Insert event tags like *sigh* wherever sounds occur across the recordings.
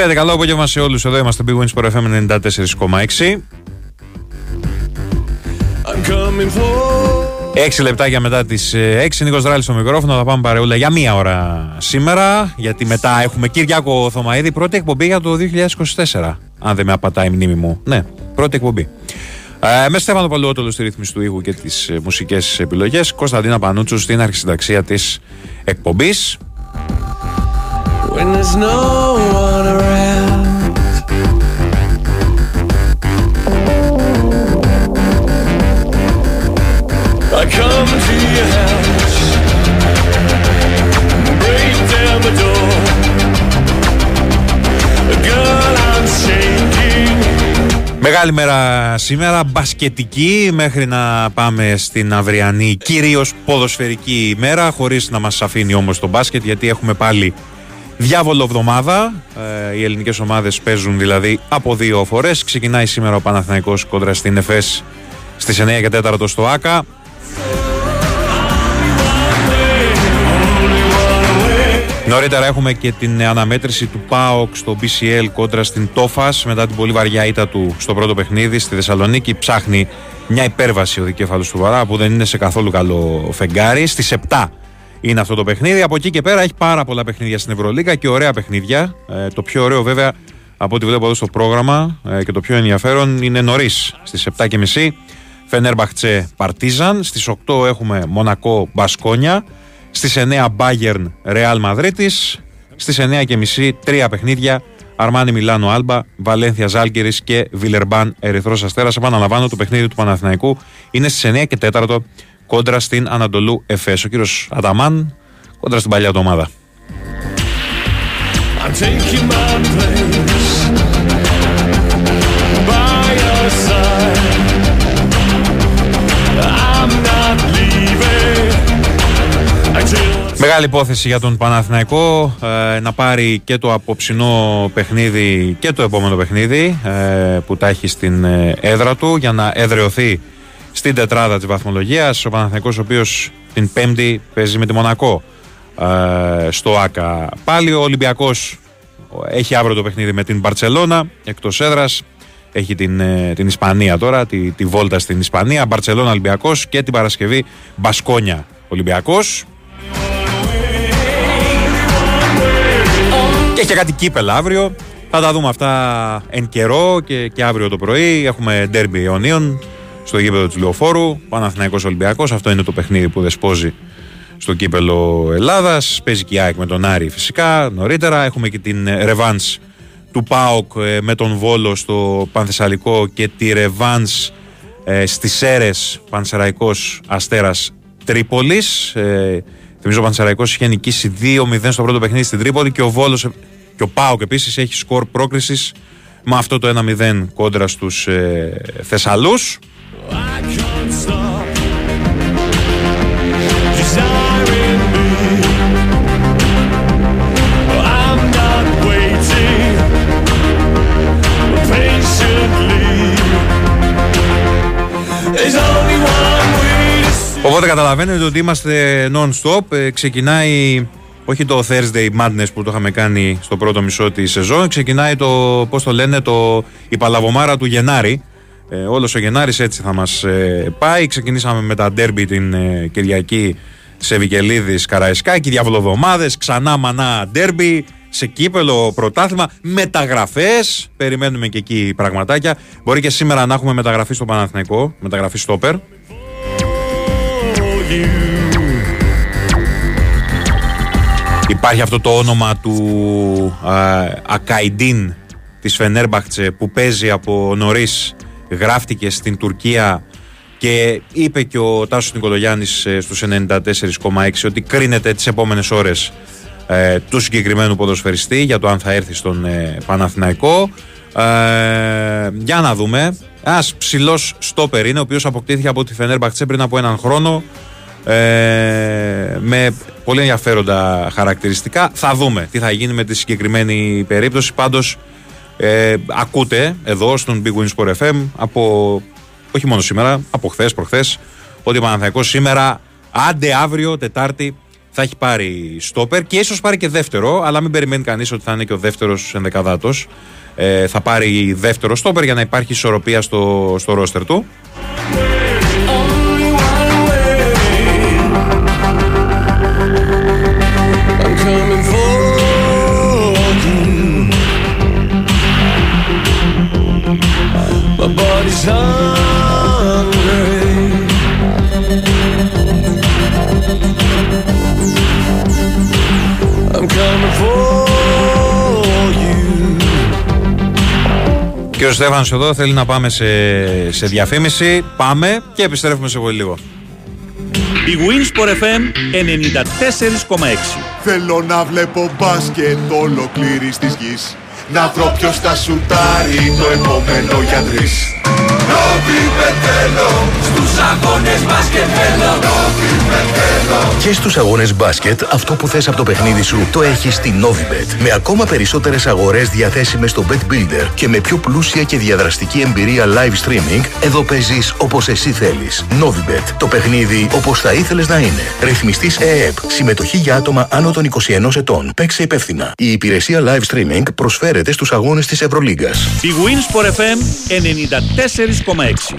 Χαίρετε, καλό απόγευμα σε όλους. Εδώ είμαστε Big Wins Sport FM 94,6. Έξι λεπτάκια μετά τις 6. Νίκος Δράλης στο μικρόφωνο. Θα πάμε παρεούλα για μία ώρα σήμερα. Γιατί μετά έχουμε Κυριακό Θωμαίδη. Πρώτη εκπομπή για το 2024. Αν δεν με απατάει η μνήμη μου. Ναι, πρώτη εκπομπή. Ε, με Στέφανο Παλαιότολο στη ρύθμιση του ήχου και τις ε, μουσικές επιλογές. Κωνσταντίνα Πανούτσου στην αρχισυνταξία της εκπομπής. When there's no one around. I come to your house, break down the door. Girl, I'm shaking. Μεγάλη μέρα σήμερα, μπασκετική μέχρι να πάμε στην αυριανή κυρίως ποδοσφαιρική ημέρα χωρίς να μας αφήνει όμως το μπάσκετ γιατί έχουμε πάλι διάβολο εβδομάδα. Ε, οι ελληνικές ομάδες παίζουν δηλαδή από δύο φορές. Ξεκινάει σήμερα ο Παναθηναϊκός κόντρα στην ΕΦΕΣ στις 9 και 4 στο ΆΚΑ. Νωρίτερα έχουμε και την αναμέτρηση του ΠΑΟΚ στο BCL κόντρα στην ΤΟΦΑΣ μετά την πολύ βαριά ήττα του στο πρώτο παιχνίδι στη Θεσσαλονίκη. Ψάχνει μια υπέρβαση ο δικέφαλος του Βαρά που δεν είναι σε καθόλου καλό φεγγάρι. Στις 7 είναι αυτό το παιχνίδι. Από εκεί και πέρα έχει πάρα πολλά παιχνίδια στην Ευρωλίγα και ωραία παιχνίδια. Ε, το πιο ωραίο βέβαια από ό,τι βλέπω εδώ στο πρόγραμμα ε, και το πιο ενδιαφέρον είναι νωρίς στις 7.30 Φενέρμπαχτσε Παρτίζαν. Στις 8 έχουμε Μονακό Μπασκόνια. Στις 9 Bayern Real Μαδρίτης. Στις 9.30 τρία παιχνίδια Αρμάνι Μιλάνο Άλμπα, Βαλένθια Ζάλγκερης και Βιλερμπάν Ερυθρός Αστέρας. Επαναλαμβάνω, το παιχνίδι του Παναθηναϊκού είναι στις 9 και 4 κόντρα στην Ανατολού Εφές. Ο κύριος Αταμάν κόντρα στην παλιά του ομάδα. I'm taking my place by your side. I'm not leaving until Μεγάλη υπόθεση για τον Παναθηναϊκό ε, να πάρει και το απόψινό παιχνίδι και το επόμενο παιχνίδι ε, που τα έχει στην ε, έδρα του για να εδρεωθεί στην τετράδα της βαθμολογίας. Ο Παναθηναϊκός ο οποίος την πέμπτη παίζει με τη Μονακό ε, στο ΆΚΑ. Πάλι ο Ολυμπιακός έχει αύριο το παιχνίδι με την Μπαρτσελώνα εκτός έδρας. Έχει την, ε, την Ισπανία τώρα, τη, τη βόλτα στην Ισπανία. Μπαρτσελώνα Ολυμπιακός και την Παρασκευή Μπασκόνια Ολυμπιακός. Και έχει και κάτι κύπελ αύριο. Θα τα δούμε αυτά εν καιρό και, και αύριο το πρωί. Έχουμε ντέρμπι αιωνίων στο γήπεδο του Λεωφόρου. Παναθηναϊκός Ολυμπιακός. Αυτό είναι το παιχνίδι που δεσπόζει στο κύπελο Ελλάδας. Παίζει και η ΑΕΚ με τον Άρη φυσικά νωρίτερα. Έχουμε και την ρεβάνς του ΠΑΟΚ ε, με τον Βόλο στο Πανθεσσαλικό και τη ρεβάνς ε, στις Σέρες Πανσεραϊκός Αστέρας Τρίπολης. Ε, θυμίζω ο Πανσεραϊκός είχε νικήσει 2-0 στο πρώτο παιχνίδι στην Τρίπολη και ο Βόλος ε, και ο ΠΑΟΚ επίσης έχει σκορ πρόκρισης με αυτό το 1-0 κόντρα στους ε, Θεσσαλούς. Οπότε καταλαβαίνετε ότι είμαστε non-stop. Ε, ξεκινάει όχι το Thursday Madness που το είχαμε κάνει στο πρώτο μισό της σεζόν. Ξεκινάει το, πώς το λένε, το, η παλαβομάρα του Γενάρη. Ε, όλος ο Γενάρης έτσι θα μας ε, πάει. Ξεκινήσαμε με τα ντέρμπι την ε, Κυριακή σε Βικελίδης Καραϊσκάκη, διαβολοδομάδες, ξανά μανά ντέρμπι, σε κύπελο, πρωτάθλημα, μεταγραφές, περιμένουμε και εκεί πραγματάκια. Μπορεί και σήμερα να έχουμε μεταγραφή στο Παναθηναϊκό, μεταγραφή στόπερ. for you. Υπάρχει αυτό το όνομα του α, Ακαϊντίν της Φενέρμπαχτσε που παίζει από νωρίς. Γράφτηκε στην Τουρκία και είπε και ο Τάσος Νικολογιάννης ε, στους 94,6 ότι κρίνεται τις επόμενες ώρες ε, του συγκεκριμένου ποδοσφαιριστή για το αν θα έρθει στον ε, Παναθηναϊκό. Ε, για να δούμε. Ένας ψηλός στόπερ είναι ο οποίος αποκτήθηκε από τη Φενέρμπαχτσε πριν από έναν χρόνο ε, με πολύ ενδιαφέροντα χαρακτηριστικά. Θα δούμε τι θα γίνει με τη συγκεκριμένη περίπτωση. Πάντως ε, ακούτε εδώ στον Big Win Sport FM από, όχι μόνο σήμερα, από χθες, προχθές, ότι ο Παναθηναϊκός σήμερα, άντε αύριο, Τετάρτη, θα έχει πάρει στόπερ και ίσως πάρει και δεύτερο, αλλά μην περιμένει κανείς ότι θα είναι και ο δεύτερος ενδεκαδάτος. Ε, θα πάρει δεύτερο στόπερ για να υπάρχει ισορροπία στο, στο ρόστερ του. Και ο Στέφανος εδώ θέλει να πάμε σε, σε διαφήμιση. Πάμε και επιστρέφουμε σε πολύ λίγο. Η Winsport FM 94,6. Θέλω να βλέπω μπάσκετ ολοκλήρης της γης Να βρω ποιος θα σουτάρει το επόμενο για τρεις Νόβι θέλω στους αγώνες μπάσκετ θέλω Νόβι θέλω Και στους αγώνες μπάσκετ, αυτό που θες από το παιχνίδι σου το έχεις στη Novibet. Με ακόμα περισσότερες αγορές διαθέσιμες στο Bet Builder και με πιο πλούσια και διαδραστική εμπειρία live streaming, εδώ παίζεις όπως εσύ θέλεις. Novibet. Το παιχνίδι όπως θα ήθελες να είναι. Ρυθμιστής ΕΕΠ. Συμμετοχή για άτομα άνω των 21 ετών. Παίξε υπεύθυνα. Η υπηρεσία live streaming προσφέρεται στους αγώνες της Ευρωλίγκας. Η Winsport FM 94,6.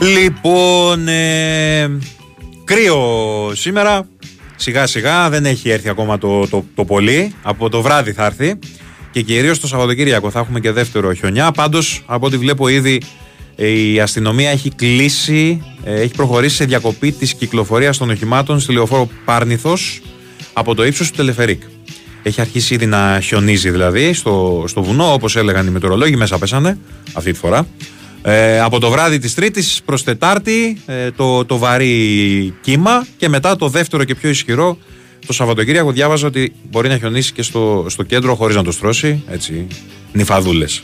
Λοιπόν, ε, κρύο σήμερα. Σιγά σιγά δεν έχει έρθει ακόμα το, το, το πολύ. Από το βράδυ θα έρθει. Και κυρίως το Σαββατοκύριακο θα έχουμε και δεύτερο χιονιά. Πάντως, από ό,τι βλέπω ήδη, ε, η αστυνομία έχει κλείσει, ε, έχει προχωρήσει σε διακοπή της κυκλοφορίας των οχημάτων στη λεωφόρο Πάρνηθος από το ύψος του Τελεφερίκ. Έχει αρχίσει ήδη να χιονίζει δηλαδή στο, στο βουνό, όπως έλεγαν οι μετεωρολόγοι, μέσα πέσανε αυτή τη φορά. Ε, από το βράδυ της Τρίτης προς Τετάρτη ε, το, το βαρύ κύμα και μετά το δεύτερο και πιο ισχυρό το Σαββατοκύριακο διάβαζα ότι μπορεί να χιονίσει και στο, στο κέντρο χωρίς να το στρώσει, έτσι, νυφαδούλες.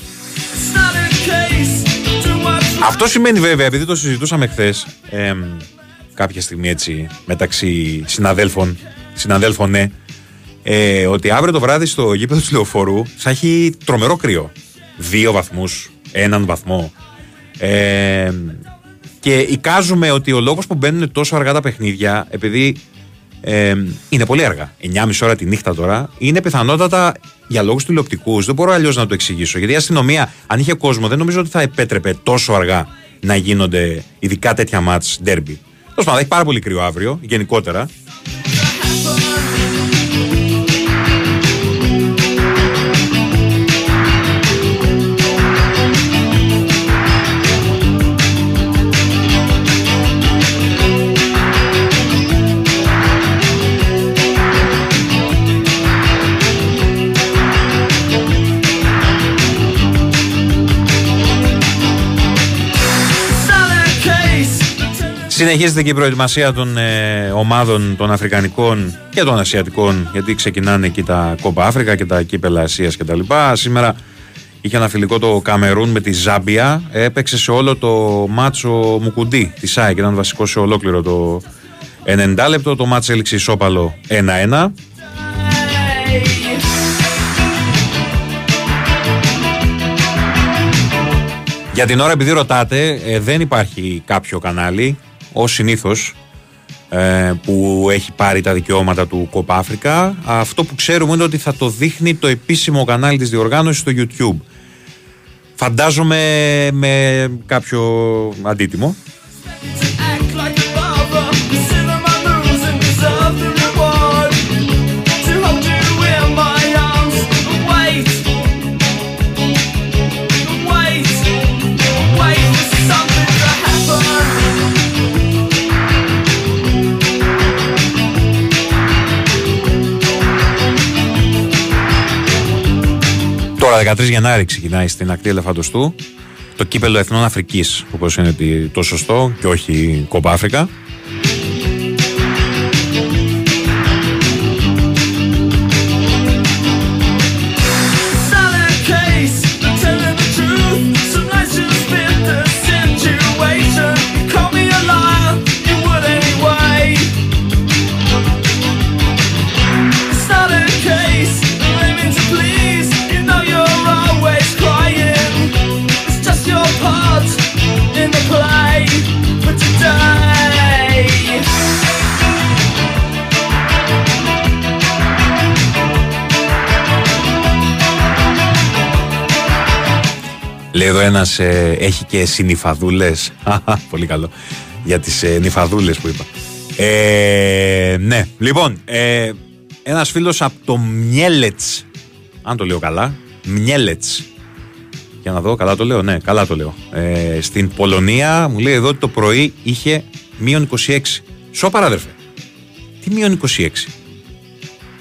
Αυτό σημαίνει βέβαια, επειδή το συζητούσαμε χθες, κάποια στιγμή έτσι μεταξύ συναδέλφων, συναδέλφων ναι, ε, ότι αύριο το βράδυ στο γήπεδο του Λεωφορού θα έχει τρομερό κρύο. Δύο βαθμούς, έναν βαθμό. Ε, και εικάζουμε ότι ο λόγος που μπαίνουν τόσο αργά τα παιχνίδια, επειδή ε, είναι πολύ αργά, 9.30 ώρα τη νύχτα τώρα, είναι πιθανότατα για λόγους τηλεοπτικούς. Δεν μπορώ αλλιώς να το εξηγήσω. Γιατί η αστυνομία, αν είχε κόσμο, δεν νομίζω ότι θα επέτρεπε τόσο αργά να γίνονται ειδικά τέτοια μάτς ντέρμπι. Τέλος πάντων, θα έχει πάρα πολύ κρύο αύριο, γενικότερα. Συνεχίζεται και η προετοιμασία των ε, ομάδων των Αφρικανικών και των Ασιατικών, γιατί ξεκινάνε εκεί τα Κόπα Αφρικα και τα κύπελα Ασίας κτλ. Σήμερα Είχε ένα φιλικό το Καμερούν με τη Ζάμπια. Έπαιξε σε όλο το μάτσο Μουκουντή τη ΣΑΕΚ. Ήταν βασικό σε ολόκληρο το 90 λεπτό. Το μάτσο έληξε ισόπαλο 1-1. Για την ώρα, επειδή ρωτάτε, ε, δεν υπάρχει κάποιο κανάλι, ω συνήθως, ε, που έχει πάρει τα δικαιώματα του Κοπ Αφρικα. Αυτό που ξέρουμε είναι ότι θα το δείχνει το επίσημο κανάλι της διοργάνωσης στο YouTube. Φαντάζομαι με κάποιο αντίτιμο. Τώρα 13 Γενάρη ξεκινάει στην ακτή Ελεφαντοστού το κύπελο Εθνών Αφρικής, όπως είναι ότι το σωστό και όχι Κοπ Λέει εδώ ένα έχει και συνυφαδούλες. *laughs* Πολύ καλό. Για τις ε, νυφαδούλες που είπα. Ε, ναι, λοιπόν, ε, ένας φίλος από το Μιέλετς. Αν το λέω καλά. Μιέλετς. Για να δω, καλά το λέω. Ναι, καλά το λέω. Ε, στην Πολωνία μου λέει εδώ ότι το πρωί είχε μείον 26. Σοπαρά, αδερφέ. Τι μείον 26.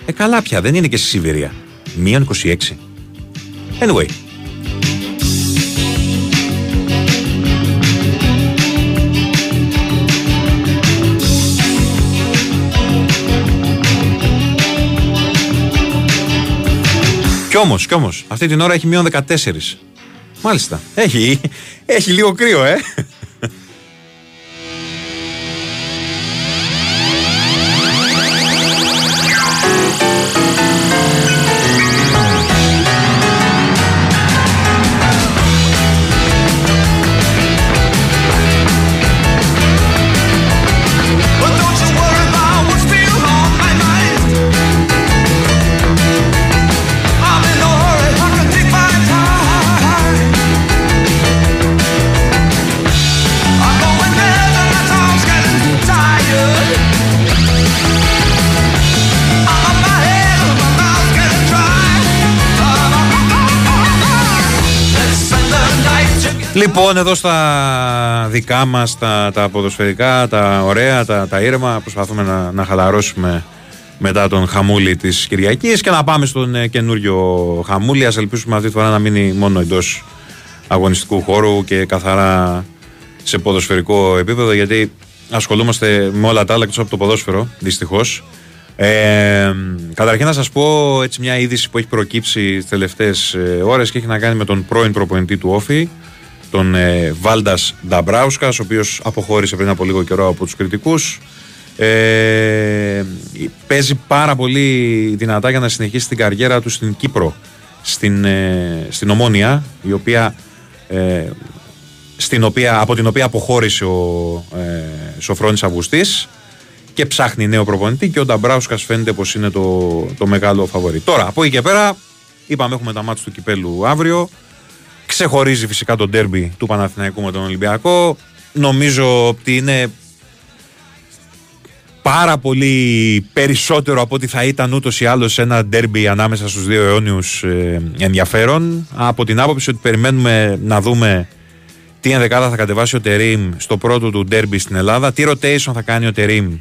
Ε, καλά πια, δεν είναι και στη Σιβηρία. Μείον 26. Anyway, Κι όμως, κι όμως, αυτή την ώρα έχει μείον 14. Μάλιστα. Έχει, έχει λίγο κρύο, ε. Λοιπόν, εδώ στα δικά μας, τα, τα ποδοσφαιρικά, τα ωραία, τα, τα ήρεμα, προσπαθούμε να, να χαλαρώσουμε μετά τον χαμούλη της Κυριακής και να πάμε στον ε, καινούριο χαμούλη. Α ελπίσουμε αυτή τη φορά να μείνει μόνο εντός αγωνιστικού χώρου και καθαρά σε ποδοσφαιρικό επίπεδο, γιατί ασχολούμαστε με όλα τα άλλα εκτός από το ποδόσφαιρο, δυστυχώς. Ε, καταρχήν να σας πω έτσι μια είδηση που έχει προκύψει τις τελευταίες ε, ώρες και έχει να κάνει με τον πρώην προπονητή του Όφη τον ε, Βάλντας Νταμπράουσκας ο οποίος αποχώρησε πριν από λίγο καιρό από τους κριτικούς ε, παίζει πάρα πολύ δυνατά για να συνεχίσει την καριέρα του στην Κύπρο στην, ε, στην Ομόνια η οποία ε, στην οποία, από την οποία αποχώρησε ο ε, Σοφρόνης Αυγουστής και ψάχνει νέο προπονητή και ο Νταμπράουσκας φαίνεται πως είναι το, το μεγάλο φαβορή. Τώρα, από εκεί και πέρα, είπαμε έχουμε τα μάτια του Κυπέλου αύριο. Ξεχωρίζει φυσικά το ντέρμπι του Παναθηναϊκού με τον Ολυμπιακό. Νομίζω ότι είναι πάρα πολύ περισσότερο από ό,τι θα ήταν ούτως ή άλλως ένα ντέρμπι ανάμεσα στους δύο αιώνιους ε, ενδιαφέρον. Από την άποψη ότι περιμένουμε να δούμε τι ενδεκάδα θα κατεβάσει ο Τερήμ στο πρώτο του ντέρμπι στην Ελλάδα, τι rotation θα κάνει ο Τερήμ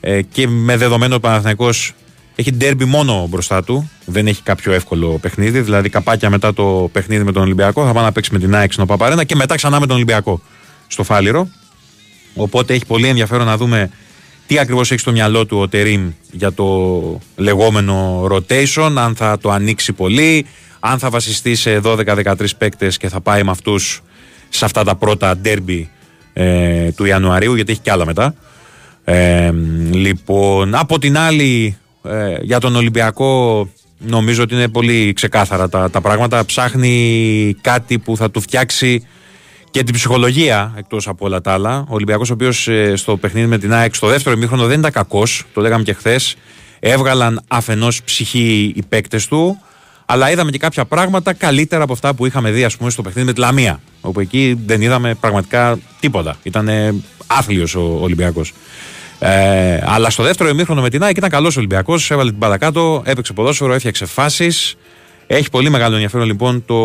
ε, και με δεδομένο ότι ο Παναθηναϊκός έχει ντέρμπι μόνο μπροστά του, δεν έχει κάποιο εύκολο παιχνίδι, δηλαδή καπάκια μετά το παιχνίδι με τον Ολυμπιακό θα πάει να παίξει με την ΑΕΚ στο Παπαρένα και μετά ξανά με τον Ολυμπιακό στο Φάληρο. Οπότε έχει πολύ ενδιαφέρον να δούμε τι ακριβώς έχει στο μυαλό του ο Τερήμ για το λεγόμενο rotation, αν θα το ανοίξει πολύ, αν θα βασιστεί σε 12-13 παίκτες και θα πάει με αυτούς σε αυτά τα πρώτα ντέρμπι ε, του Ιανουαρίου, γιατί έχει κι άλλα μετά. Ε, λοιπόν, από την άλλη, ε, για τον Ολυμπιακό, νομίζω ότι είναι πολύ ξεκάθαρα τα, τα πράγματα. Ψάχνει κάτι που θα του φτιάξει και την ψυχολογία εκτός από όλα τα άλλα. Ο Ολυμπιακός, ο οποίος στο παιχνίδι με την ΑΕΚ στο δεύτερο ημίχρονο δεν ήταν κακός, το λέγαμε και χθες. Έβγαλαν αφενός ψυχή οι παίκτες του, αλλά είδαμε και κάποια πράγματα καλύτερα από αυτά που είχαμε δει, ας πούμε, στο παιχνίδι με τη Λαμία. Όπου εκεί δεν είδαμε πραγματικά τίποτα. Ήταν άθλιος ο Ολυμπιακός. Ε, αλλά στο δεύτερο ημίχρονο με την ΑΕΚ ήταν καλός Ολυμπιακός. Έβαλε την μπάλα κάτω, έπαιξε ποδόσφαιρο, έφτιαξε φάσεις. Έχει πολύ μεγάλο ενδιαφέρον λοιπόν το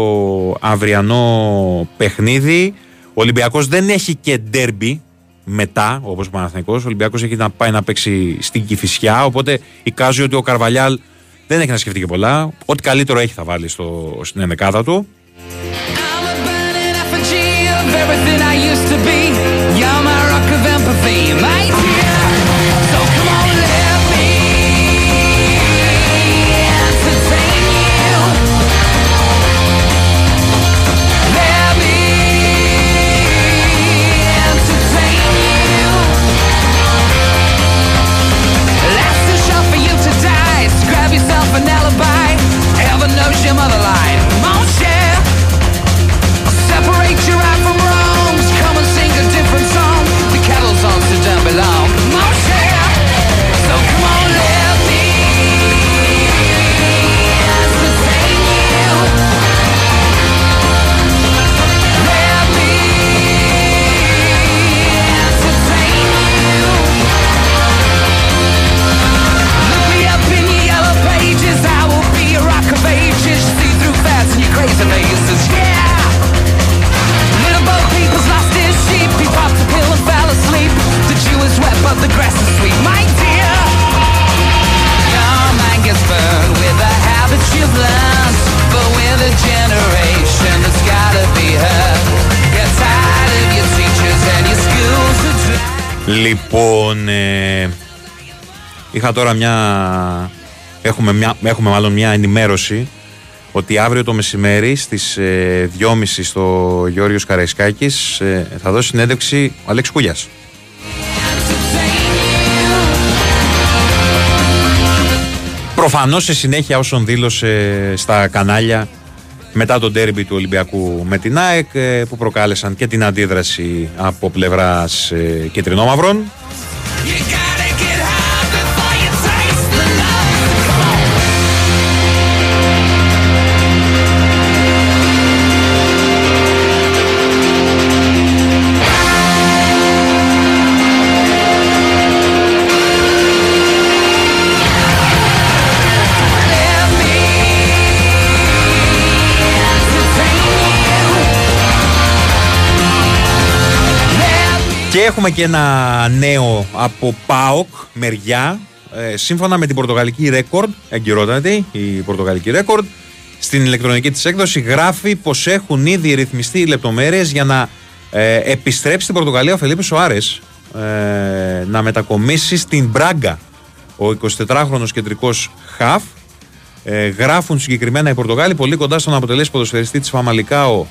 αυριανό παιχνίδι. Ο Ολυμπιακός δεν έχει και ντέρμπι μετά, όπως ο Παναθηναϊκός. Ο Ολυμπιακός έχει να πάει να παίξει στην Κυφυσιά. Οπότε εικάζει ότι ο Καρβαλιάλ δεν έχει να σκεφτεί και πολλά. Ό,τι καλύτερο έχει θα βάλει στο, στην ενδεκάδα του. I'm a burning effigy of everything I used to be. You're my rock of empathy, my dear. Λοιπόν, ε, είχα τώρα μια. Έχουμε, μια, έχουμε μάλλον μια ενημέρωση ότι αύριο το μεσημέρι στις ε, 2.30 στο Γιώργος Καραϊσκάκης ε, θα δώσει συνέντευξη ο Αλέξ Κούγιας. Προφανώς σε συνέχεια όσων δήλωσε στα κανάλια μετά τον τέρμπι του Ολυμπιακού με την ΑΕΚ ε, που προκάλεσαν και την αντίδραση από πλευράς ε, κεντρινόμαυρων Και έχουμε και ένα νέο από ΠΑΟΚ μεριά. Ε, σύμφωνα με την Πορτογαλική Record, εγκυρότατη η Πορτογαλική Record, στην ηλεκτρονική της έκδοση γράφει πως έχουν ήδη ρυθμιστεί οι λεπτομέρειες για να ε, επιστρέψει στην Πορτογαλία ο Φελίπης Σοάρες ε, να μετακομίσει στην Μπράγκα. Ο 24χρονος κεντρικός Χαφ ε, γράφουν συγκεκριμένα οι Πορτογάλοι πολύ κοντά στον αποτελέσει ποδοσφαιριστή της Φαμαλικάο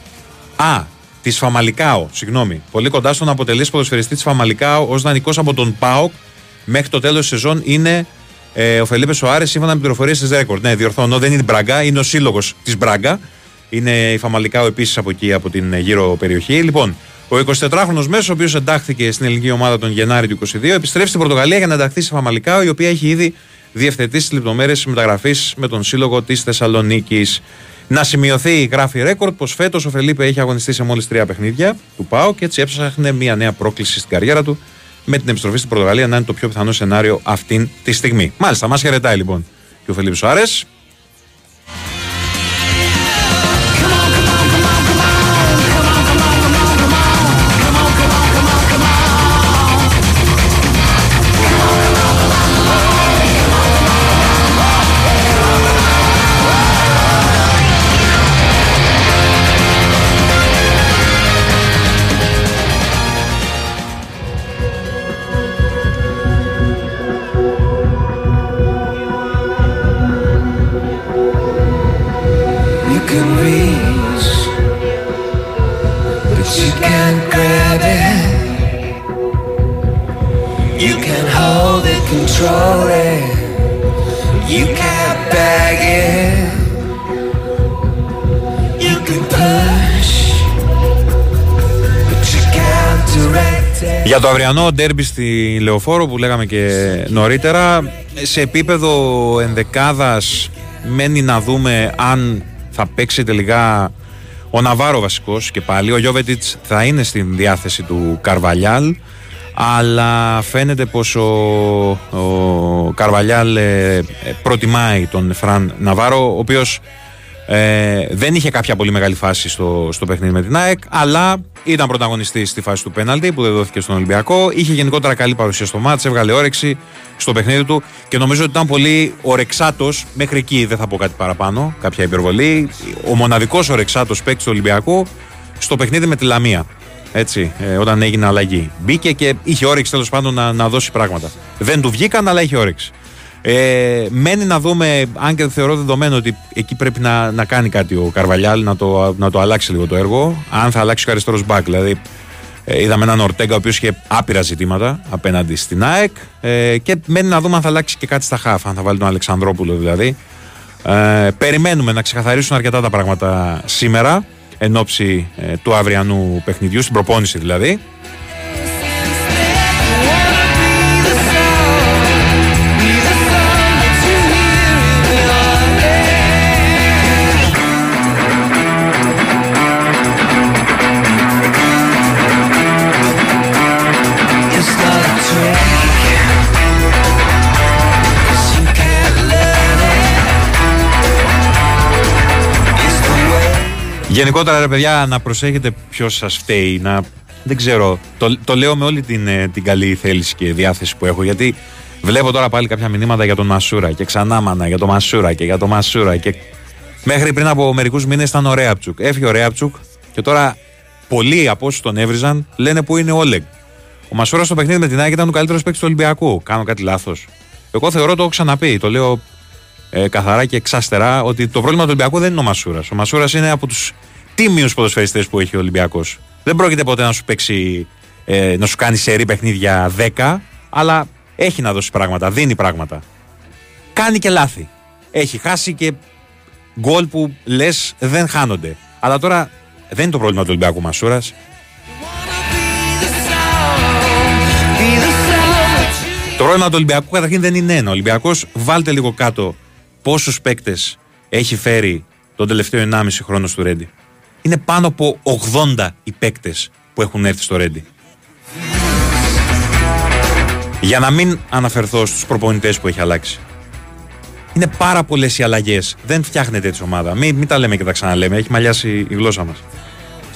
Α, της Φαμαλικάο, συγγνώμη. Πολύ κοντά στον αποτελή ποδοσφαιριστή της Φαμαλικάο ως δανεικός από τον ΠΑΟΚ μέχρι το τέλος της σεζόν είναι ε, ο Φελίπε Σοάρες σύμφωνα με πληροφορίες της Ρέκορντ. Ναι, διορθώνω, δεν είναι η Μπράγκα, είναι ο σύλλογος της Μπράγκα. Είναι η Φαμαλικάο επίσης από εκεί, από την ε, γύρω περιοχή. Λοιπόν, ο 24χρονο μέσος, ο οποίος εντάχθηκε στην ελληνική ομάδα τον Γενάρη του 22, επιστρέφει στην Πορτογαλία για να ενταχθεί στη Φαμαλικάο, η οποία έχει ήδη διευθετήσει τις λεπτομέρειες της μεταγραφής με τον σύλλογο της Θεσσαλονίκης. Να σημειωθεί, γράφει ρέκορντ, πως φέτος ο Φελίπε έχει αγωνιστεί σε μόλις τρία παιχνίδια του ΠΑΟ και έτσι έψαχνε μια νέα πρόκληση στην καριέρα του με την επιστροφή στην Πορτογαλία να είναι το πιο πιθανό σενάριο αυτή τη στιγμή. Μάλιστα, μας χαιρετάει λοιπόν και ο Φελίπε Σοάρε. Αυριανό ντέρμπι στη Λεωφόρο που λέγαμε και νωρίτερα, σε επίπεδο ενδεκάδας μένει να δούμε αν θα παίξει τελικά ο Ναβάρο βασικός και πάλι. Ο Γιώβετιτς θα είναι στην διάθεση του Καρβαλιάλ, αλλά φαίνεται πως ο, ο Καρβαλιάλ ε, ε, προτιμάει τον Φραν Ναβάρο, ο οποίος ε, δεν είχε κάποια πολύ μεγάλη φάση στο, στο παιχνίδι με την ΑΕΚ, αλλά ήταν πρωταγωνιστής στη φάση του πέναλτι που δεν δόθηκε στον Ολυμπιακό. Είχε γενικότερα καλή παρουσία στο μάτς, έβγαλε όρεξη στο παιχνίδι του και νομίζω ότι ήταν πολύ ορεξάτος. Μέχρι εκεί δεν θα πω κάτι παραπάνω, κάποια υπερβολή. Ο μοναδικός ορεξάτος παίκτης του Ολυμπιακού στο παιχνίδι με τη Λαμία. Έτσι, ε, όταν έγινε αλλαγή. Μπήκε και είχε όρεξη τέλος πάντων να, να δώσει πράγματα. Δεν του βγήκαν, αλλά είχε όρεξη. Ε, μένει να δούμε, αν και θεωρώ δεδομένο ότι εκεί πρέπει να, να κάνει κάτι ο Καρβαλιάλ, να το, να το αλλάξει λίγο το έργο. Αν θα αλλάξει ο αριστερό μπακ. Δηλαδή, ε, είδαμε έναν Ορτέγκα ο οποίος είχε άπειρα ζητήματα απέναντι στην ΑΕΚ. Ε, και μένει να δούμε αν θα αλλάξει και κάτι στα χάφ, αν θα βάλει τον Αλεξανδρόπουλο δηλαδή. Ε, περιμένουμε να ξεκαθαρίσουν αρκετά τα πράγματα σήμερα εν ώψη ε, του αυριανού παιχνιδιού, στην προπόνηση δηλαδή. Γενικότερα, ρε παιδιά, να προσέχετε ποιος σας φταίει. Να... Δεν ξέρω. Το, το λέω με όλη την, ε, την καλή θέληση και διάθεση που έχω. Γιατί βλέπω τώρα πάλι κάποια μηνύματα για τον Μασούρα και ξανά μάνα για τον Μασούρα και για τον Μασούρα. Και μέχρι πριν από μερικούς μήνες ήταν ο Ρέαπτσουκ. Έφυγε ο Ρέαπτσουκ και τώρα πολλοί από όσους τον έβριζαν λένε που είναι ο Όλεγκ. Ο Μασούρας στο παιχνίδι με την Άκη ήταν ο καλύτερος παίκτης του Ολυμπιακού. Κάνω κάτι λάθος. Εγώ θεωρώ το έχω ξαναπεί. Το λέω ε, καθαρά και εξάστερα ότι το πρόβλημα του Ολυμπιακού δεν είναι ο Μασούρας. Ο Μασούρας είναι από τους τίμιους ποδοσφαιριστές που έχει ο Ολυμπιακός. Δεν πρόκειται ποτέ να σου παίξει, ε, να σου κάνει σερή παιχνίδια 10, αλλά έχει να δώσει πράγματα, δίνει πράγματα. Κάνει και λάθη. Έχει χάσει και γκολ που λες δεν χάνονται. Αλλά τώρα δεν είναι το πρόβλημα του Ολυμπιακού Μασούρας. Be the sound. Be the sound. Το πρόβλημα του Ολυμπιακού καταρχήν δεν είναι ένα. Ο Ολυμπιακός, βάλτε λίγο κάτω πόσους παίκτες έχει φέρει τον τελευταίο 1,5 χρόνο στο Ρέντι. Είναι πάνω από 80 οι παίκτες που έχουν έρθει στο Ρέντι. Για να μην αναφερθώ στους προπονητές που έχει αλλάξει. Είναι πάρα πολλές οι αλλαγές. Δεν φτιάχνεται έτσι ομάδα. Μην, μην τα λέμε και τα ξαναλέμε. Έχει μαλλιάσει η γλώσσα μας.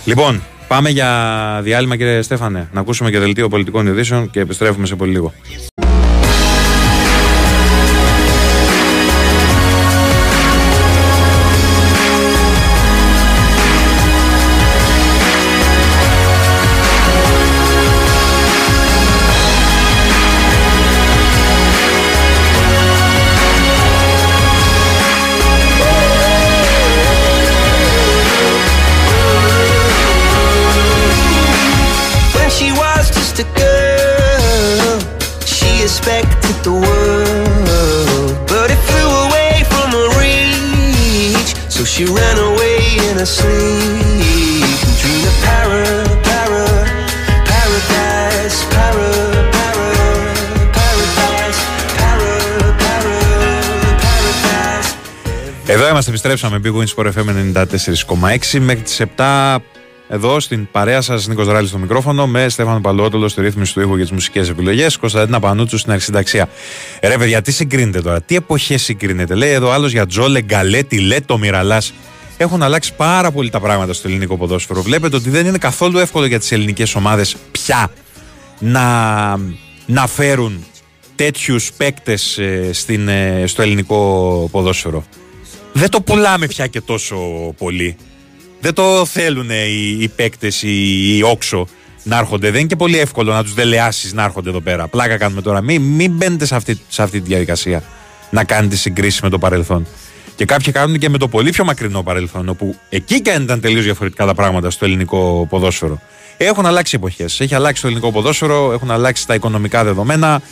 Λοιπόν, πάμε για διάλειμμα, κύριε Στέφανε. Να ακούσουμε και δελτίο πολιτικών ειδήσεων και επιστρέφουμε σε πολύ λίγο. Είμαστε, επιστρέψαμε. Big Wins Sport FM 94,6 μέχρι τις 7. Εδώ στην παρέα σας, Νίκος Ράλη στο μικρόφωνο, με Στέφανο Παλαιότολο στη ρύθμιση του ήχου για τις μουσικές επιλογές, Κωνσταντίνα Πανούτσου στην αρχισυνταξία. Ρε, παιδιά, τι συγκρίνεται τώρα, τι εποχές συγκρίνεται; Λέει εδώ άλλος για Τζόλε, Γκαλέτη, Λέτο, Μυραλάς. Έχουν αλλάξει πάρα πολύ τα πράγματα στο ελληνικό ποδόσφαιρο. Βλέπετε ότι δεν είναι καθόλου εύκολο για τις ελληνικές ομάδες πια να, να φέρουν τέτοιους παίκτες στο ελληνικό ποδόσφαιρο. Δεν το πουλάμε πια και τόσο πολύ. Δεν το θέλουν οι, οι παίκτες, οι, οι όξο να έρχονται. Δεν είναι και πολύ εύκολο να τους δελεάσεις να έρχονται εδώ πέρα. Πλάκα κάνουμε τώρα. Μην, μην μπαίνετε σε αυτή, σε αυτή τη διαδικασία να κάνετε συγκρίσεις με το παρελθόν. Και κάποιοι κάνουν και με το πολύ πιο μακρινό παρελθόν, όπου εκεί και αν ήταν τελείως διαφορετικά τα πράγματα στο ελληνικό ποδόσφαιρο. Έχουν αλλάξει εποχές. Έχει αλλάξει το ελληνικό ποδόσφαιρο, έχουν αλλάξει τα οικονομικά δεδομένα.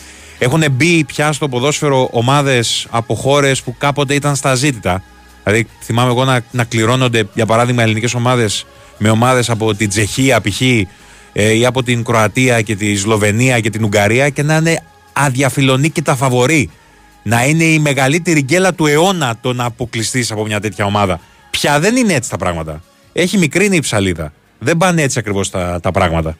Έχουν μπει πια στο ποδόσφαιρο ομάδες από χώρες που κάποτε ήταν στα ζήτητα. Δηλαδή, θυμάμαι εγώ να, να κληρώνονται, για παράδειγμα, ελληνικές ομάδες με ομάδες από την Τσεχία π.χ. Ε, ή από την Κροατία και τη Σλοβενία και την Ουγγαρία και να είναι αδιαφιλονίκητα φαβορή. Να είναι η μεγαλύτερη γκέλα του αιώνα το να αποκλειστείς από μια τέτοια ομάδα. Πια δεν είναι έτσι τα πράγματα. Έχει μικρύνει η ψαλίδα. Δεν πάνε έτσι ακριβώς τα, τα πράγματα.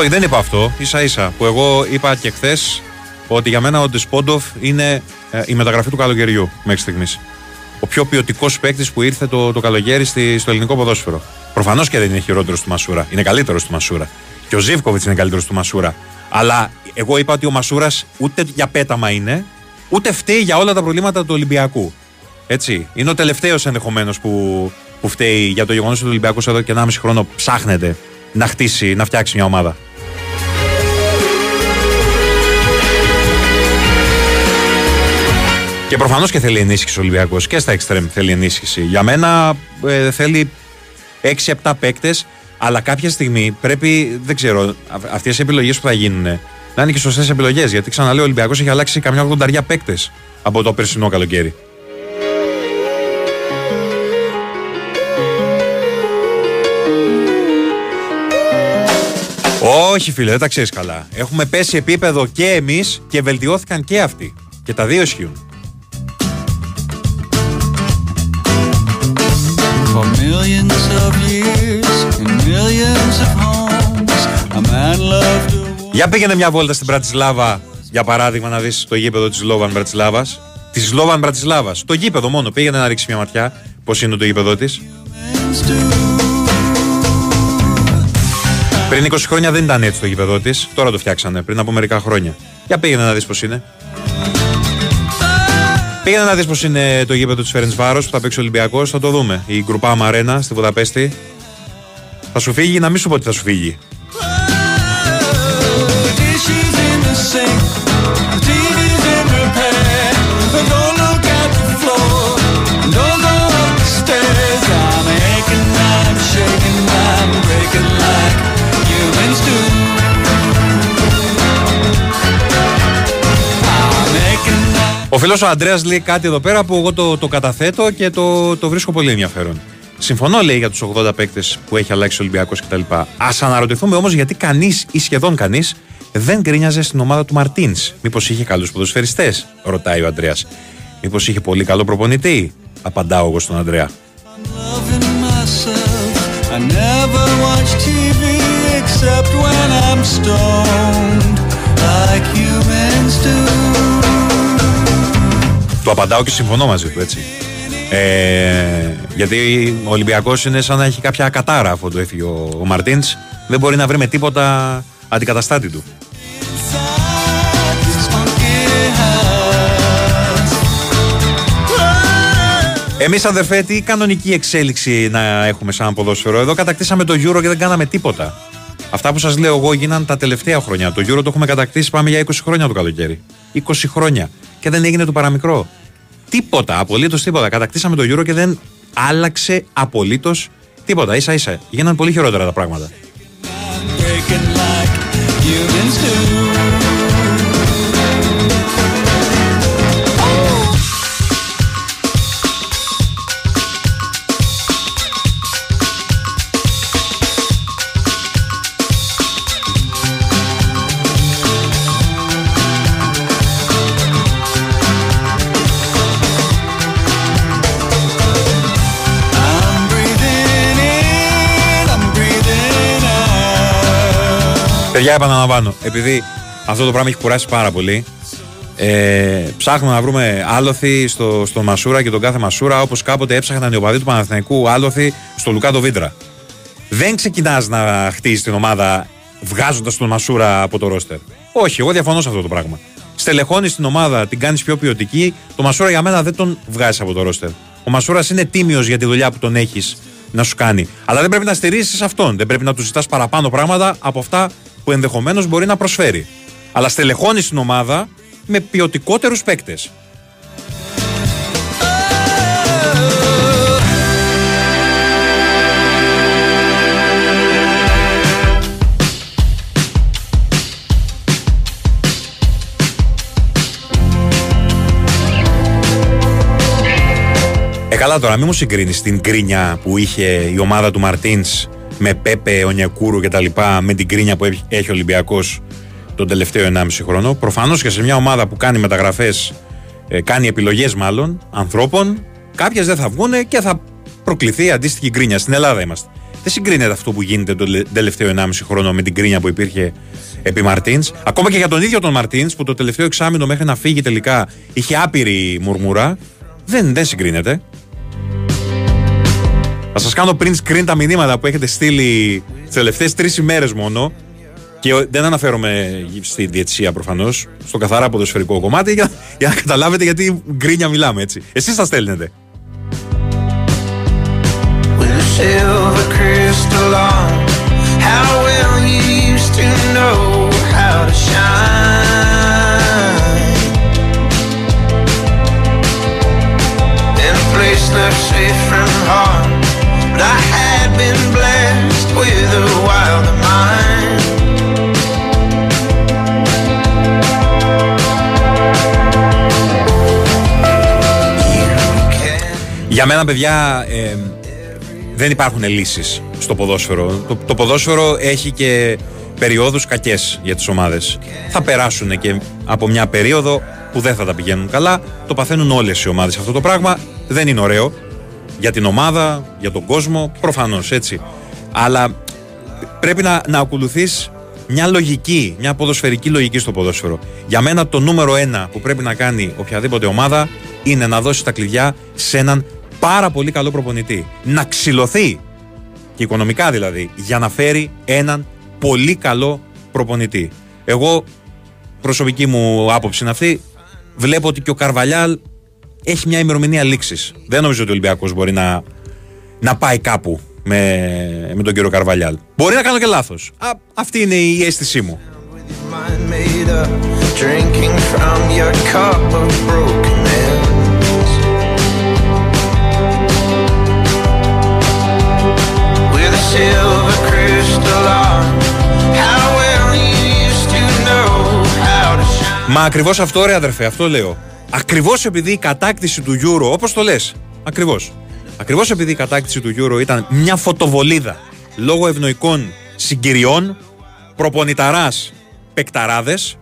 Όχι, δεν είπα αυτό. σα ίσα που εγώ είπα και χθες ότι για μένα ο Ντεσπόντοφ είναι ε, η μεταγραφή του καλοκαιριού μέχρι στιγμής. Ο πιο ποιοτικός παίκτης που ήρθε το, το καλοκαίρι στη, στο ελληνικό ποδόσφαιρο. Προφανώς και δεν είναι χειρότερος του Μασούρα. Είναι καλύτερος του Μασούρα. Και ο Ζήβκοβιτ είναι καλύτερος του Μασούρα. Αλλά εγώ είπα ότι ο Μασούρας ούτε για πέταμα είναι, ούτε φταίει για όλα τα προβλήματα του Ολυμπιακού. Έτσι. Είναι ο τελευταίος ενδεχομένως που, που φταίει για το γεγονός ότι ο Ολυμπιακός εδώ και 1,5 χρόνο ψάχνεται να χτίσει, να φτιάξει μια ομάδα. Και προφανώς και θέλει ενίσχυση ο Ολυμπιακός και στα εξτρέμ θέλει ενίσχυση. Για μένα ε, θέλει 6-7 παίκτες, αλλά κάποια στιγμή πρέπει, δεν ξέρω, αυτές οι επιλογές που θα γίνουν να είναι και σωστές επιλογές. Γιατί ξαναλέω, ο Ολυμπιακός έχει αλλάξει καμιά 80 παίκτες από το περσινό καλοκαίρι. Όχι φίλε, δεν τα ξέρεις καλά. Έχουμε πέσει επίπεδο και εμείς και βελτιώθηκαν και αυτοί. Και τα δύο ισχύουν. Για πήγαινε μια βόλτα στην Μπρατισλάβα, για παράδειγμα, να δεις το γήπεδο της Λόβαν Μπρατισλάβα. Της Λόβαν Μπρατισλάβα. Το γήπεδο μόνο. Πήγαινε να ρίξεις μια ματιά. Πώς είναι το γήπεδο της. Πριν 20 χρόνια δεν ήταν έτσι το γήπεδο της. Τώρα το φτιάξανε. Πριν από μερικά χρόνια. Για πήγαινε να δεις πώς είναι. Πήγαινε να δεις πώς είναι το γήπεδο της Φέρεντ Βάρος που θα παίξει ο Ολυμπιακός. Θα το δούμε. Η Γκρουπά Μαρένα στη Βουδαπέστη. Θα σου φύγει, να μην σου πω ότι θα σου φύγει; Ο φίλος ο Αντρέα λέει κάτι εδώ πέρα που εγώ το, το καταθέτω και το, το βρίσκω πολύ ενδιαφέρον. Συμφωνώ, λέει, για τους 80 παίκτες που έχει αλλάξει ο Ολυμπιακός κτλ. Α αναρωτηθούμε όμως γιατί κανείς ή σχεδόν κανείς δεν γκρίνιαζε στην ομάδα του Μαρτίνς. Μήπως είχε καλούς ποδοσφαιριστές, ρωτάει ο Αντρέα. Μήπως είχε πολύ καλό προπονητή, απαντάω εγώ στον Αντρέα. loving myself. I never watch TV except when I'm stoned, like humans do. Του απαντάω και συμφωνώ μαζί του, έτσι. Ε, γιατί ο Ολυμπιακός είναι σαν να έχει κάποια κατάρα αφού το έφυγε ο, ο Μαρτίν. Δεν μπορεί να βρει με τίποτα αντικαταστάτη του. Inside this funky house. Εμείς, αδερφέ, τι κανονική εξέλιξη να έχουμε σαν ποδόσφαιρο; Εδώ κατακτήσαμε το Euro και δεν κάναμε τίποτα. Αυτά που σας λέω εγώ γίναν τα τελευταία χρόνια. Το Euro το έχουμε κατακτήσει, πάμε για 20 χρόνια το καλοκαίρι. 20 χρόνια. Και δεν έγινε το παραμικρό. Τίποτα, απολύτως τίποτα. Κατακτήσαμε το Euro και δεν άλλαξε απολύτως τίποτα. σα ίσα. Γίναν πολύ χειρότερα τα πράγματα. Παιδιά, επαναλαμβάνω, επειδή αυτό το πράγμα έχει κουράσει πάρα πολύ, Ε, ψάχνουμε να βρούμε άλοθη στο, στο Μασούρα και τον κάθε Μασούρα όπως κάποτε έψαχναν οι οπαδοί του Παναθηναϊκού άλοθη στο Λουκάτο Βίντρα. Δεν ξεκινάς να χτίζεις την ομάδα βγάζοντας τον Μασούρα από το ρόστερ. Όχι, εγώ διαφωνώ σε αυτό το πράγμα. Στελεχώνεις την ομάδα, την κάνεις πιο ποιοτική. Το Μασούρα για μένα δεν τον βγάζεις από το ρόστερ. Ο Μασούρας είναι τίμιος για τη δουλειά που τον έχεις να σου κάνει. Αλλά δεν πρέπει να στηρίζεις αυτόν. Δεν πρέπει να του ζητάς παραπάνω πράγματα από αυτά που ενδεχομένως μπορεί να προσφέρει. Αλλά στελεχώνει την ομάδα με ποιοτικότερους παίκτες. Ε, καλά τώρα, μην μου συγκρίνεις την κρίνια που είχε η ομάδα του Μαρτίνς με Πέπε, Ονιακούρου κτλ. με την κρίνια που έχει- έχει ο Ολυμπιακός τον τελευταίο 1,5 χρόνο. Προφανώς και σε μια ομάδα που κάνει μεταγραφές, κάνει επιλογές μάλλον ανθρώπων, κάποιες δεν θα βγουν και θα προκληθεί η αντίστοιχη γκρίνια. Στην Ελλάδα είμαστε. Δεν συγκρίνεται αυτό που γίνεται τον λε- τελευταίο 1,5 χρόνο με την γκρίνια που υπήρχε επί Μαρτίνς. Ακόμα και για τον ίδιο τον Μαρτίνς, που το τελευταίο εξάμεινο μέχρι να φύγει τελικά είχε άπειρη μουρμουρά. Δεν, δεν συγκρίνεται. Θα σας κάνω πριν screen τα μηνύματα που έχετε στείλει τις τελευταίες τρεις ημέρες μόνο. Και ο- δεν αναφέρομαι στη διαιτησία προφανώς, στο καθαρά ποδοσφαιρικό κομμάτι, για, για να καταλάβετε γιατί γκρίνια μιλάμε έτσι. Εσείς τα στέλνετε. with a silver crystal on. How well you used to know how to shine. In a place left safe from harm. But I had been blessed with a wilder mind. Για μένα, παιδιά, ε, δεν υπάρχουν λύσεις στο ποδόσφαιρο. Το, το ποδόσφαιρο έχει και περιόδους κακές για τις ομάδες. Θα περάσουν και από μια περίοδο που δεν θα τα πηγαίνουν καλά. Το παθαίνουν όλες οι ομάδες αυτό το πράγμα. Δεν είναι ωραίο για την ομάδα, για τον κόσμο, προφανώς έτσι. Αλλά πρέπει να, να ακολουθείς μια λογική, μια ποδοσφαιρική λογική στο ποδόσφαιρο. Για μένα το νούμερο ένα που πρέπει να κάνει οποιαδήποτε ομάδα είναι να δώσει τα κλειδιά σε έναν πάρα πολύ καλό προπονητή. Να ξυλωθεί και οικονομικά δηλαδή, για να φέρει έναν πολύ καλό προπονητή. Εγώ, προσωπική μου άποψη είναι αυτή, βλέπω ότι και ο Καρβαλιάλ έχει μια ημερομηνία λήξης. Δεν νομίζω ότι ο Ολυμπιακός μπορεί να, να πάει κάπου με, με τον κύριο Καρβαλιάλ. Μπορεί να κάνω και λάθος. Αυτή είναι η αίσθησή μου. mind made up, drinking from your cup of broken ends. With a silver crystal on, how well you used to know how to shine. Μα ακριβώς αυτό, ρε αδερφέ, αυτό λέω. Ακριβώς επειδή η κατάκτηση του Euro, όπως το λες, ακριβώς. Ακριβώς επειδή η κατάκτηση του Euro ήταν μια φωτοβολίδα λόγω ευνοϊκών συγκυριών, προπονηταράς παικταράδες,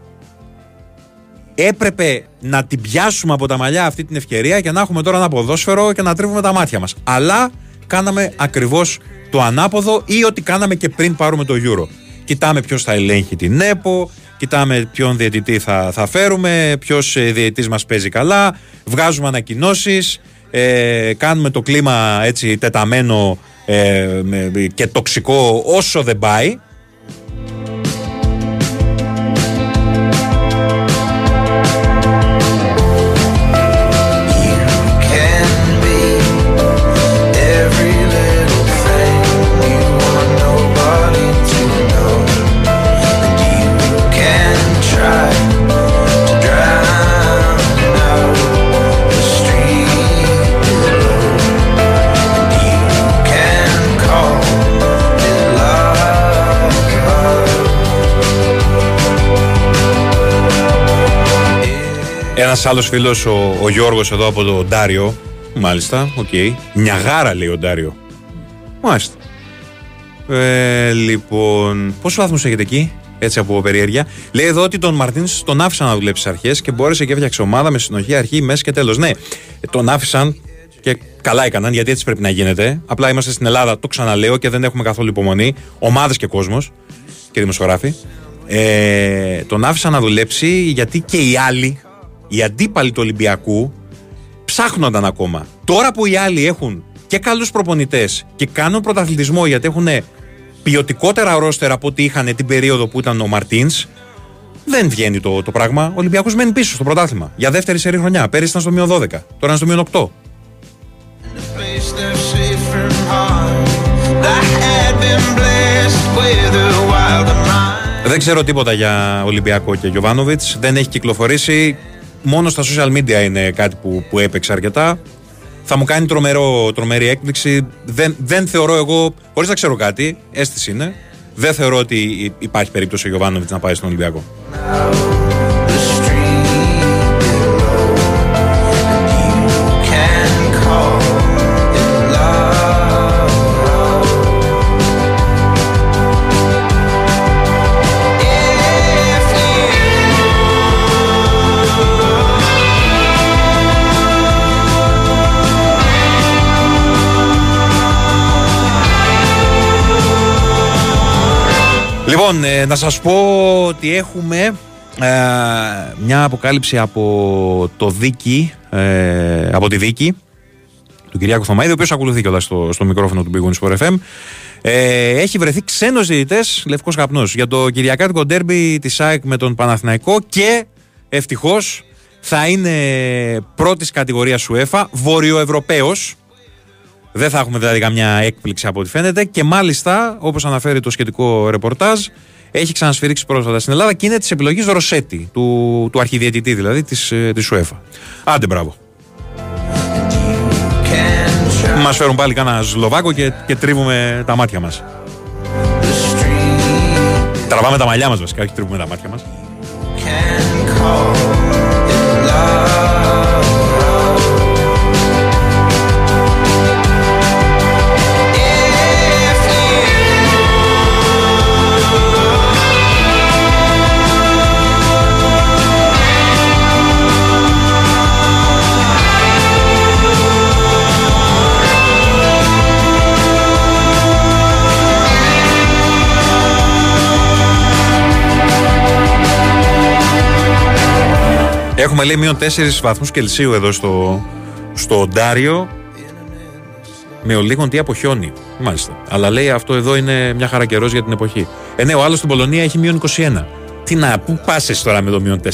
έπρεπε να την πιάσουμε από τα μαλλιά αυτή την ευκαιρία και να έχουμε τώρα ένα ποδόσφαιρο και να τρίβουμε τα μάτια μας. Αλλά κάναμε ακριβώς το ανάποδο ή ό,τι κάναμε και πριν πάρουμε το Euro. Κοιτάμε ποιος θα ελέγχει την ΕΠΟ, κοιτάμε ποιον διαιτητή θα, θα φέρουμε, ποιος ε, διαιτητής μας παίζει καλά, βγάζουμε ανακοινώσεις, ε, κάνουμε το κλίμα έτσι τεταμένο ε, με- και τοξικό όσο δεν πάει Ένας άλλος φίλος, ο, ο Γιώργος εδώ από το Οντάριο. Μάλιστα, οκ. Νιαγάρα λέει Οντάριο. Μάλιστα. Ε, λοιπόν, πόσους βαθμούς έχετε εκεί, έτσι από περιέργεια; Λέει εδώ ότι τον Μαρτίνς τον άφησαν να δουλέψει στις αρχές και μπόρεσε και έφτιαξε ομάδα με συνοχή αρχή, μέση και τέλος. Ναι, ε, τον άφησαν και καλά έκαναν γιατί έτσι πρέπει να γίνεται. Απλά είμαστε στην Ελλάδα, το ξαναλέω και δεν έχουμε καθόλου υπομονή. Ομάδες και κόσμος και δημοσιογράφοι. Ε, τον άφησαν να δουλέψει γιατί και οι άλλοι οι αντίπαλοι του Ολυμπιακού ψάχνονταν ακόμα. Τώρα που οι άλλοι έχουν και καλούς προπονητές και κάνουν πρωταθλητισμό γιατί έχουν ποιοτικότερα ρόστερα από ό,τι είχαν την περίοδο που ήταν ο Μαρτίνς, δεν βγαίνει το, το πράγμα. Ο Ολυμπιακός μένει πίσω στο πρωτάθλημα. Για δεύτερη σερή χρονιά. Πέρυσι ήταν στο μείον 12. Τώρα είναι στο μείον 8. place they're safe from harm. I had been blessed with a wilder mind. Δεν ξέρω τίποτα για Ολυμπιακό και Γιωβάνοβιτς. Δεν έχει κυκλοφορήσει. Μόνο στα social media είναι κάτι που, που έπαιξε αρκετά. Θα μου κάνει τρομερό, τρομερή έκπληξη. Δεν, δεν θεωρώ εγώ, χωρίς να ξέρω κάτι, αίσθηση είναι, δεν θεωρώ ότι υπάρχει περίπτωση ο Γιωβάνοβιτς να πάει στον Ολυμπιακό. Λοιπόν, ε, να σας πω ότι έχουμε ε, μια αποκάλυψη από το δίκη, ε, από τη δίκη του Κυριάκου Θωμαίδη, ο οποίος ακολουθεί κιόλας στο, στο μικρόφωνο του Big Wings for FM. Ε, έχει βρεθεί ξένος διαιτητές, λευκός καπνός, για το Κυριακάτικο ντέρμπι της ΑΕΚ με τον Παναθηναϊκό και ευτυχώς θα είναι πρώτης κατηγορίας UEFA, βορειοευρωπαίος, δεν θα έχουμε δηλαδή καμιά έκπληξη από ό,τι φαίνεται. Και μάλιστα, όπως αναφέρει το σχετικό ρεπορτάζ, έχει ξανασφυρίξει πρόσφατα στην Ελλάδα και είναι της επιλογής Ροσέτη, του, του αρχιδιαιτητή δηλαδή της της UEFA. Άντε, μπράβο. can try Μας φέρουν πάλι κάνα Σλοβάκο και, και τρίβουμε τα μάτια μας. the street Τραβάμε τα μαλλιά μας βασικά, όχι τρίβουμε τα μάτια μας. Έχουμε λέει μείον 4 βαθμούς Κελσίου εδώ στο, στο Οντάριο. Με ολίγον τι από χιόνι. Μάλιστα. Αλλά λέει αυτό εδώ είναι μια χαρά καιρός για την εποχή. Ε, ναι, ο άλλος στην Πολωνία έχει μείον 21. Τι να, πού πα τώρα με το μείον 4.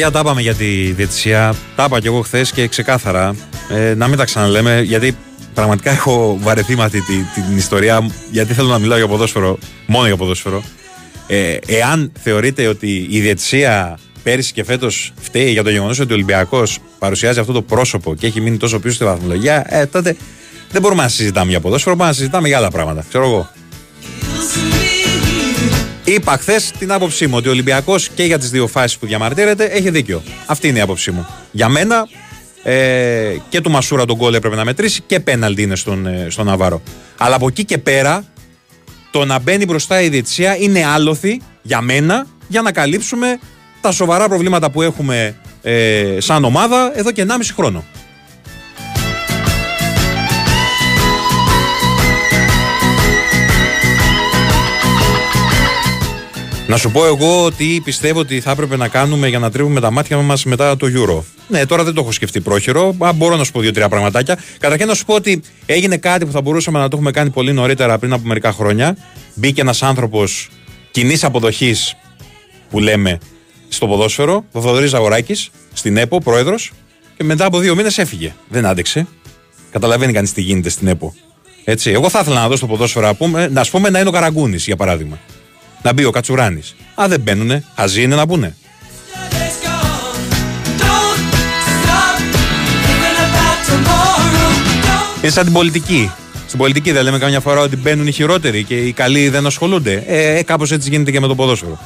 Παιδιά, τα είπαμε για τη διαιτησία. Τα είπα και εγώ χθες και ξεκάθαρα. Ε, να μην τα ξαναλέμε, γιατί πραγματικά έχω βαρεθεί με αυτή τη- την ιστορία. Γιατί θέλω να μιλάω για ποδόσφαιρο, μόνο για ποδόσφαιρο. Ε, εάν θεωρείτε ότι η διαιτησία πέρυσι και φέτος φταίει για το γεγονός ότι ο Ολυμπιακός παρουσιάζει αυτό το πρόσωπο και έχει μείνει τόσο πίσω στη βαθμολογία, ε, τότε δεν μπορούμε να συζητάμε για ποδόσφαιρο, μπορούμε να συζητάμε για άλλα πράγματα. Ξέρω εγώ. Είπα χθες την άποψή μου ότι ο Ολυμπιακός και για τις δύο φάσεις που διαμαρτύρεται έχει δίκιο. Αυτή είναι η άποψή μου. Για μένα ε, και του Μασούρα τον γκολ έπρεπε να μετρήσει και πέναλτι είναι στον, ε, στον Ναβάρο. Αλλά από εκεί και πέρα το να μπαίνει μπροστά η διετησία είναι άλοθη για μένα για να καλύψουμε τα σοβαρά προβλήματα που έχουμε ε, σαν ομάδα εδώ και 1,5 χρόνο. Να σου πω εγώ τι πιστεύω ότι θα έπρεπε να κάνουμε για να τρίβουμε τα μάτια μας μετά το Euro. Ναι, τώρα δεν το έχω σκεφτεί πρόχειρο. Α, μπορώ να σου πω δύο-τρία πραγματάκια. Καταρχήν να σου πω ότι έγινε κάτι που θα μπορούσαμε να το έχουμε κάνει πολύ νωρίτερα πριν από μερικά χρόνια. Μπήκε ένας άνθρωπος κοινής αποδοχής που λέμε στο ποδόσφαιρο, ο Θοδωρής Ζαγοράκης, στην ΕΠΟ, πρόεδρος, και μετά από δύο μήνες έφυγε. Δεν άντεξε. Καταλαβαίνει κανείς τι γίνεται στην ΕΠΟ. Έτσι. Εγώ θα ήθελα να δω στο ποδόσφαιρο να πούμε, να, ας πούμε, να είναι ο Καραγκούνης, για παράδειγμα. Να μπει ο Κατσουράνης. Αν δεν μπαίνουνε, χαζοί είναι να πούνε. Yesterday's gone. Don't stop thinking about tomorrow. Don't Είναι σαν την πολιτική. Στην πολιτική δεν λέμε καμιά φορά ότι μπαίνουν οι χειρότεροι και οι καλοί δεν ασχολούνται. Ε, ε κάπως έτσι γίνεται και με το ποδόσφαιρο.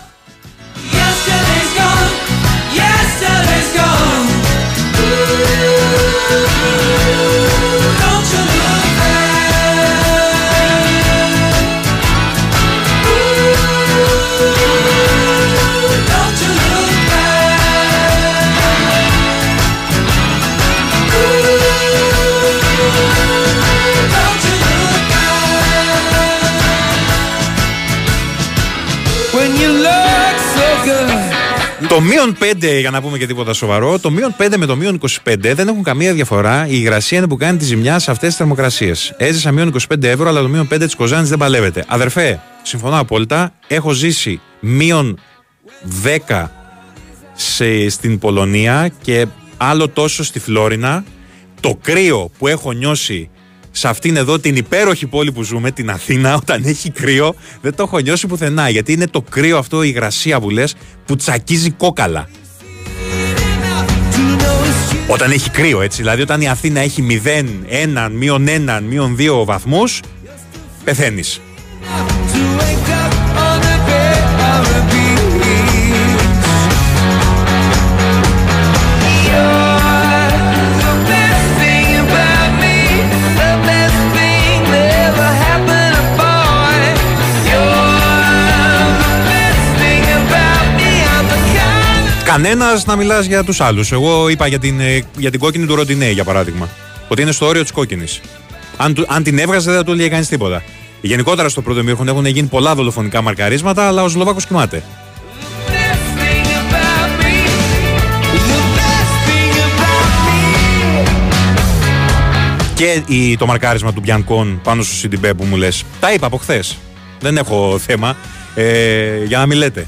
Μείον 5, για να πούμε και τίποτα σοβαρό, το μείον 5 με το μείον 25 δεν έχουν καμία διαφορά. Η υγρασία είναι που κάνει τη ζημιά σε αυτές τις θερμοκρασίες. Έζησα μείον 25 ευρώ, αλλά το μείον 5 της Κοζάνης δεν παλεύεται. Αδερφέ, συμφωνώ απόλυτα. Έχω ζήσει μείον 10 σε, στην Πολωνία και άλλο τόσο στη Φλόρινα. Το κρύο που έχω νιώσει σε αυτήν εδώ την υπέροχη πόλη που ζούμε, την Αθήνα, όταν έχει κρύο, δεν το έχω νιώσει πουθενά. Γιατί είναι το κρύο αυτό, η υγρασία που λες, που τσακίζει κόκαλα. Όταν έχει κρύο, έτσι. Δηλαδή, όταν η Αθήνα έχει 0, 1, μείον 1, μείον 2 βαθμούς, πεθαίνεις. Κανένας να μιλάς για τους άλλους. Εγώ είπα για την, ε, για την κόκκινη του Ροντινέ, για παράδειγμα. Ότι είναι στο όριο της κόκκινης. Αν, του- αν την έβγαζε, δεν θα του έλεγε κανείς τίποτα. Γενικότερα στο πρώτο μήχρονο έχουν γίνει πολλά δολοφονικά μαρκαρίσματα, αλλά ο Σλοβάκος κοιμάται. best thing about me, the best thing about me. Και η, το μαρκάρισμα του Μπιανκόν πάνω στο Σιντιμπέ που μου λες. Τα είπα από χθες. Δεν έχω θέμα. Ε, για να μην λέτε.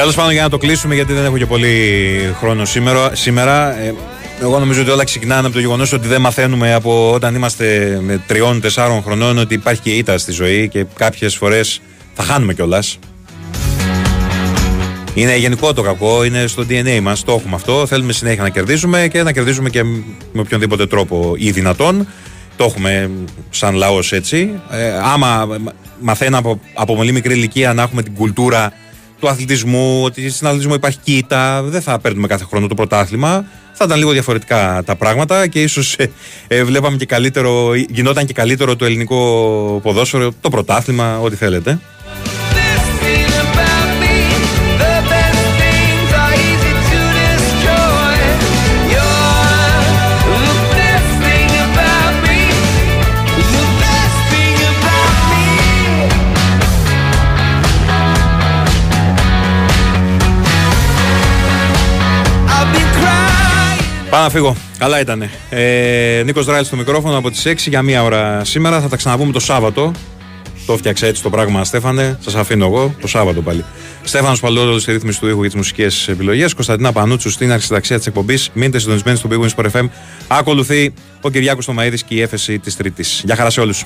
Τέλος πάντων, για να το κλείσουμε, γιατί δεν έχω και πολύ χρόνο σήμερα. σήμερα ε, εγώ νομίζω ότι όλα ξεκινάνε από το γεγονός ότι δεν μαθαίνουμε από όταν είμαστε με τριών-τεσσάρων χρονών ότι υπάρχει και ήττα στη ζωή και κάποιες φορές θα χάνουμε κιόλας. Είναι γενικό το κακό, είναι στο DNA μας. Το έχουμε αυτό. Θέλουμε συνέχεια να κερδίζουμε και να κερδίζουμε και με οποιονδήποτε τρόπο ή δυνατόν. Το έχουμε σαν λαός έτσι. Ε, άμα μαθαίναμε από, από πολύ μικρή ηλικία να έχουμε την κουλτούρα του αθλητισμού, ότι στην αθλητισμό υπάρχει κοίτα, δεν θα παίρνουμε κάθε χρόνο το πρωτάθλημα. Θα ήταν λίγο διαφορετικά τα πράγματα και ίσως ε, βλέπαμε και καλύτερο, γινόταν και καλύτερο το ελληνικό ποδόσφαιρο, το πρωτάθλημα, ό,τι θέλετε. Πάω να φύγω. Καλά ήταν. Ε, Νίκος Δράιλ στο μικρόφωνο από τις 6 για μία ώρα σήμερα. Θα τα ξαναπούμε το Σάββατο. Το φτιάξε έτσι το πράγμα, Στέφανε. Σας αφήνω εγώ το Σάββατο πάλι. Στέφανος Παλαιόδολο στη ρύθμιση του ήχου για τις μουσικές επιλογές. Κωνσταντίνα Πανούτσου στην αρχισυνταξία της εκπομπής. Μείνετε συντονισμένοι στο Big Wings Sport FM. Ακολουθεί ο Κυριάκος Τομαίδη και η έφεση της Τρίτης. Γεια χαρά σε όλους.